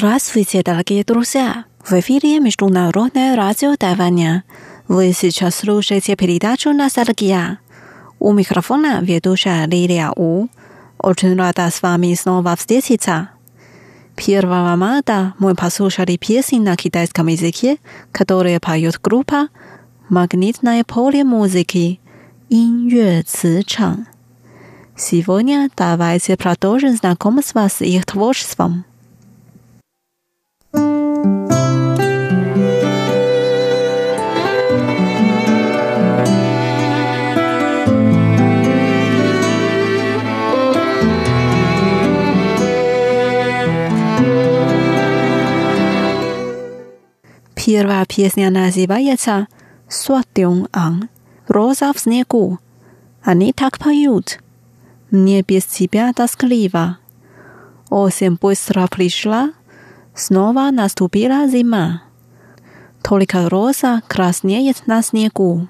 Здравствуйте, дорогие друзья! В эфире Международное радио Тайваня. Вы сейчас слушаете передачу «Ностальгия». У микрофона ведущая Лилия У. Очень рада с вами снова встретиться. 1 марта мы послушали песни на китайском языке, которые поет группа «Магнитное поле музыки» «Инь-Ю-Ци-Чан». Сегодня давайте продолжим знакомство с их творчеством. Первая песня называется się Swatiung Ang, Rosa w Они так поют. Мне без тебя тоскливо. Осень быстро пришла, снова наступила зима. Только роза краснеет на снегу.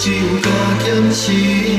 只有加坚持。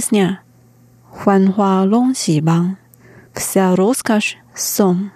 песня «幻化拢是梦», вся роскошь — сон.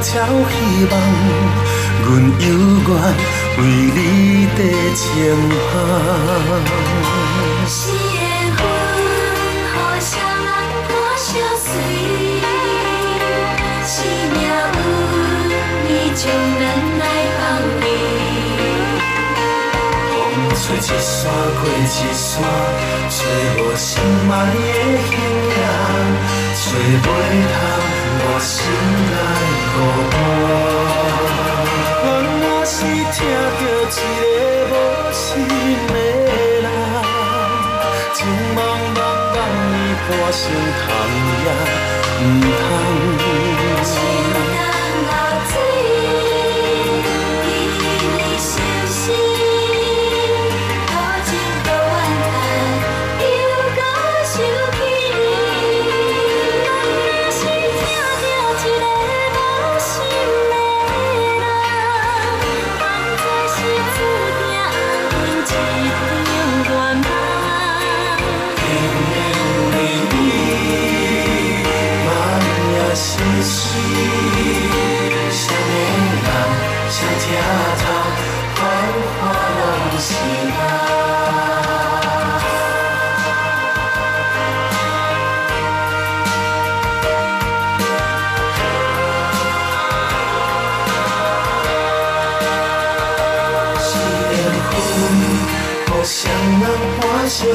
悄希望，阮犹原为你在情挂。缘人命你将来放风吹一山过一山，吹无心爱的形影，吹袂透。我心内孤单，若是听着一个无心的人，情茫茫梦已变成痛也唔通。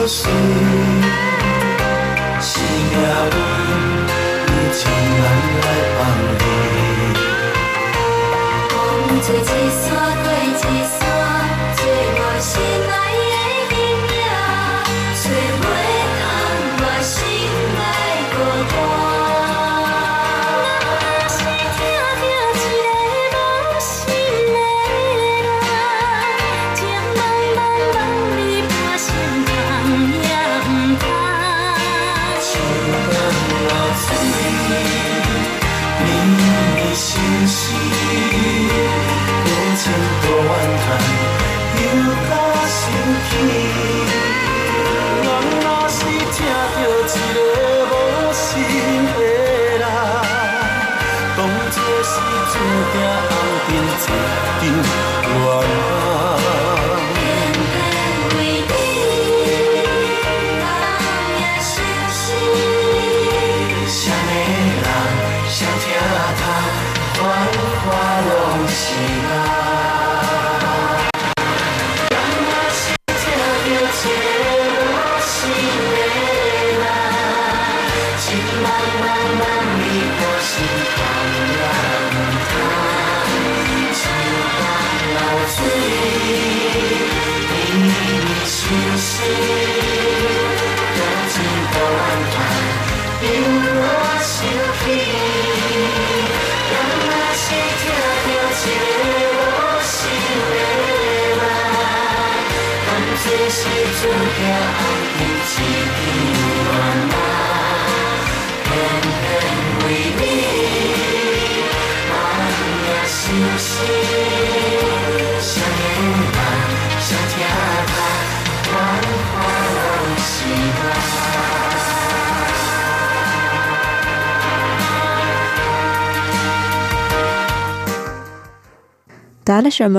soon. 花落起来。Dalej czuję ambitki miłowana Ten, ten nie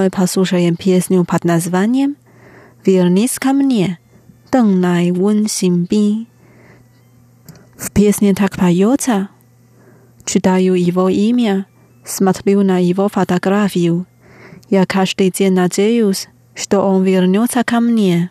mir Dalej pieśnią pod nazwaniem вернись ко мне, 等来温馨边. В песне так поется. Читаю его имя, смотрю на его фотографию. Я каждый день надеюсь, что он вернется ко мне.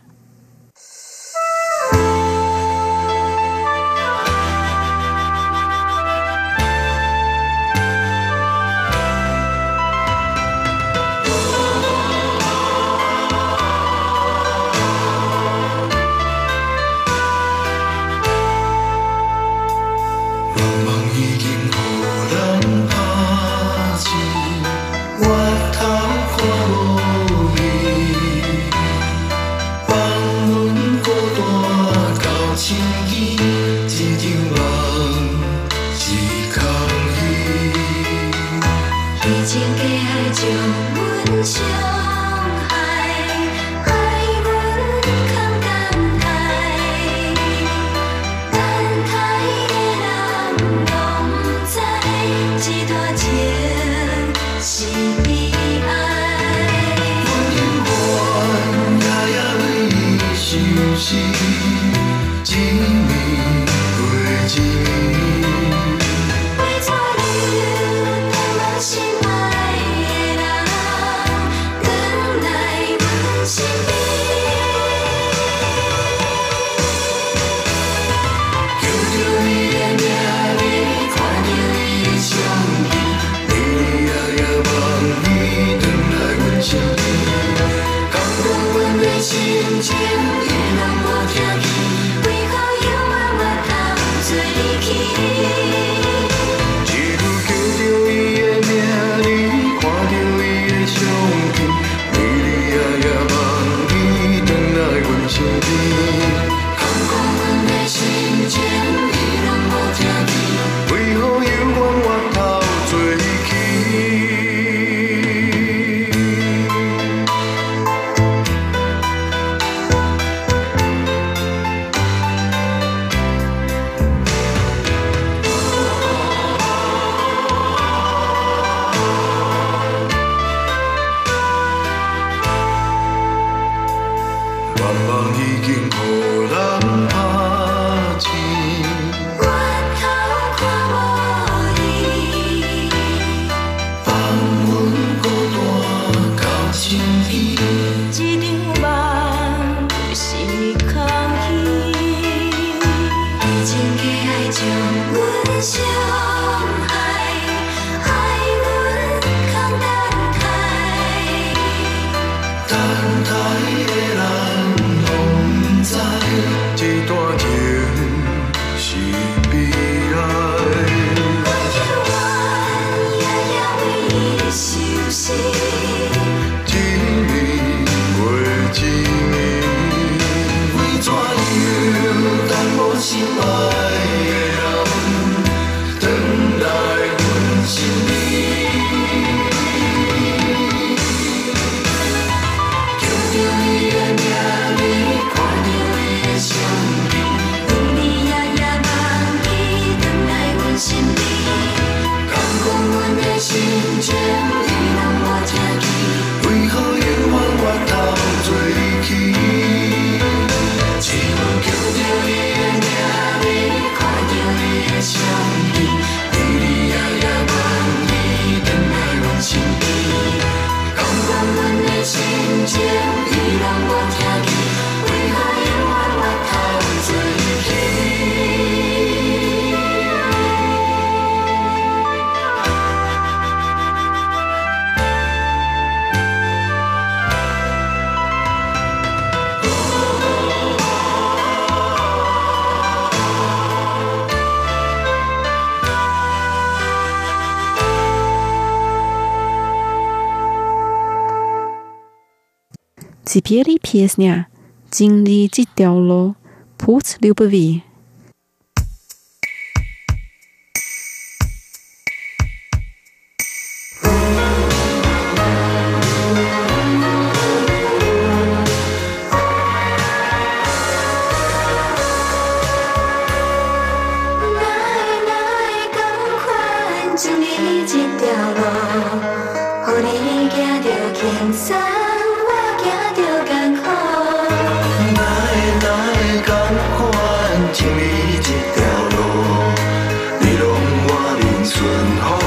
Теперь песня «Динли дитяло, путь любви». 一条路，你拢我迎顺风。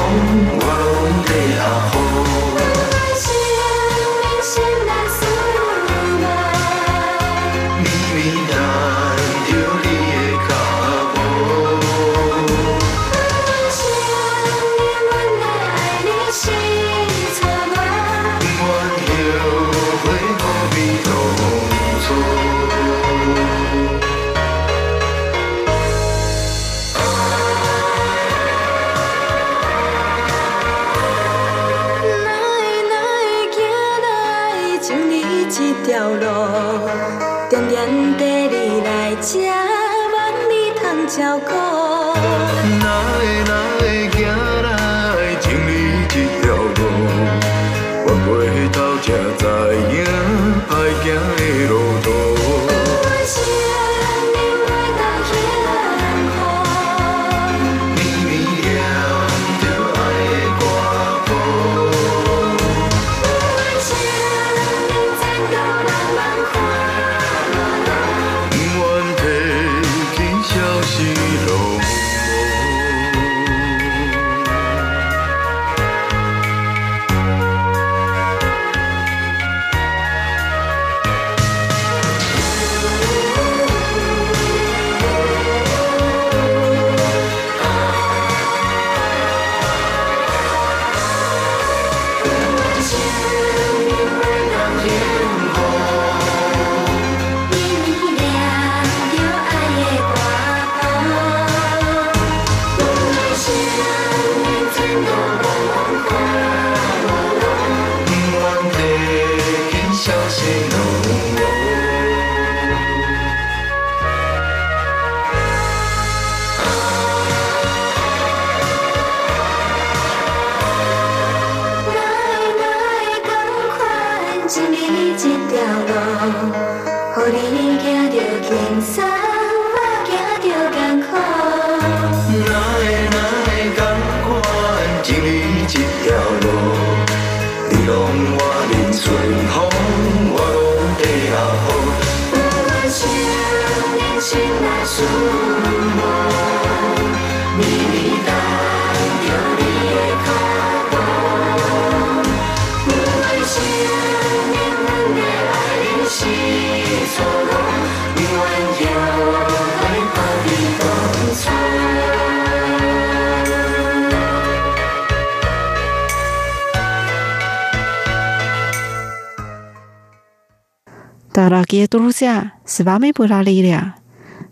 才万字通照顾。around. Holding together, king size. Дорогие друзья, с вами была Лилия.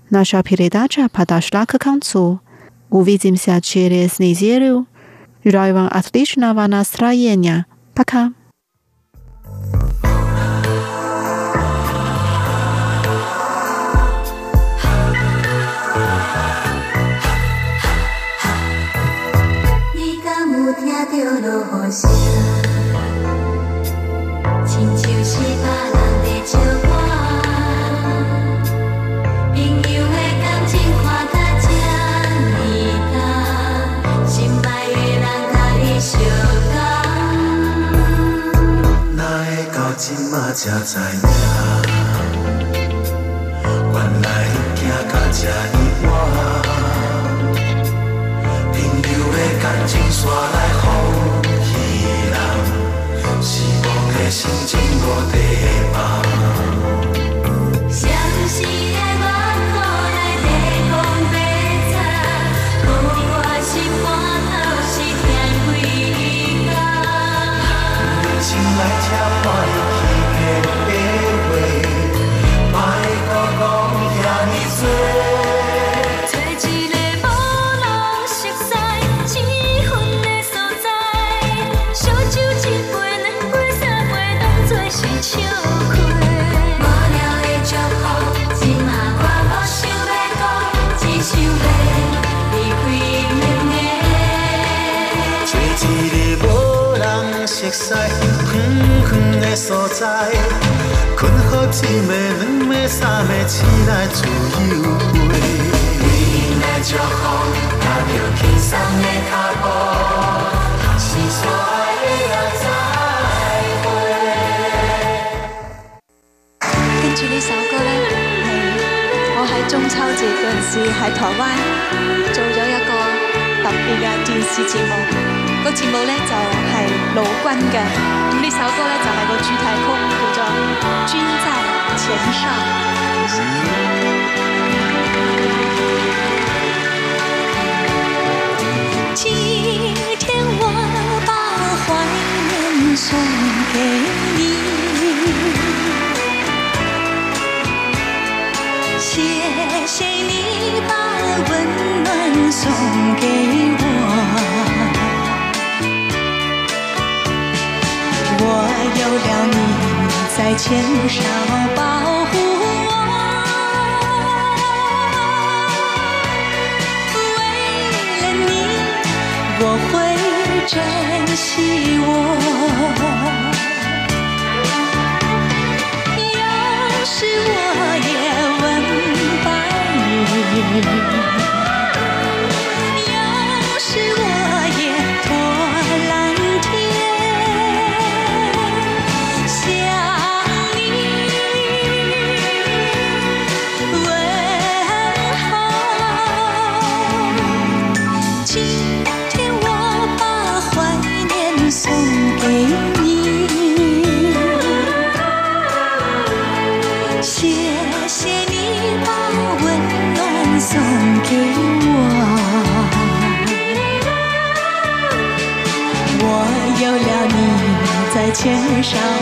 Наша передача подошла к концу. Увидимся через неделю. Желаю вам отличного настроения. Пока. Никому 嘛才知影，原来行到这呢晚，朋友的感情煞来放弃人，失望的心情无地方。伤心的目眶内泪光要擦，孤单心肝头是痛归来跟住呢首歌呢，我喺中秋节阵时喺台湾做咗一个特别嘅电视节目。个节目咧就系老君嘅，咁呢首歌咧就系个主题曲，叫做《君在前上》。今天我把怀念送给你，谢谢你把温暖送。钱少保护我，为了你，我会珍惜我。shall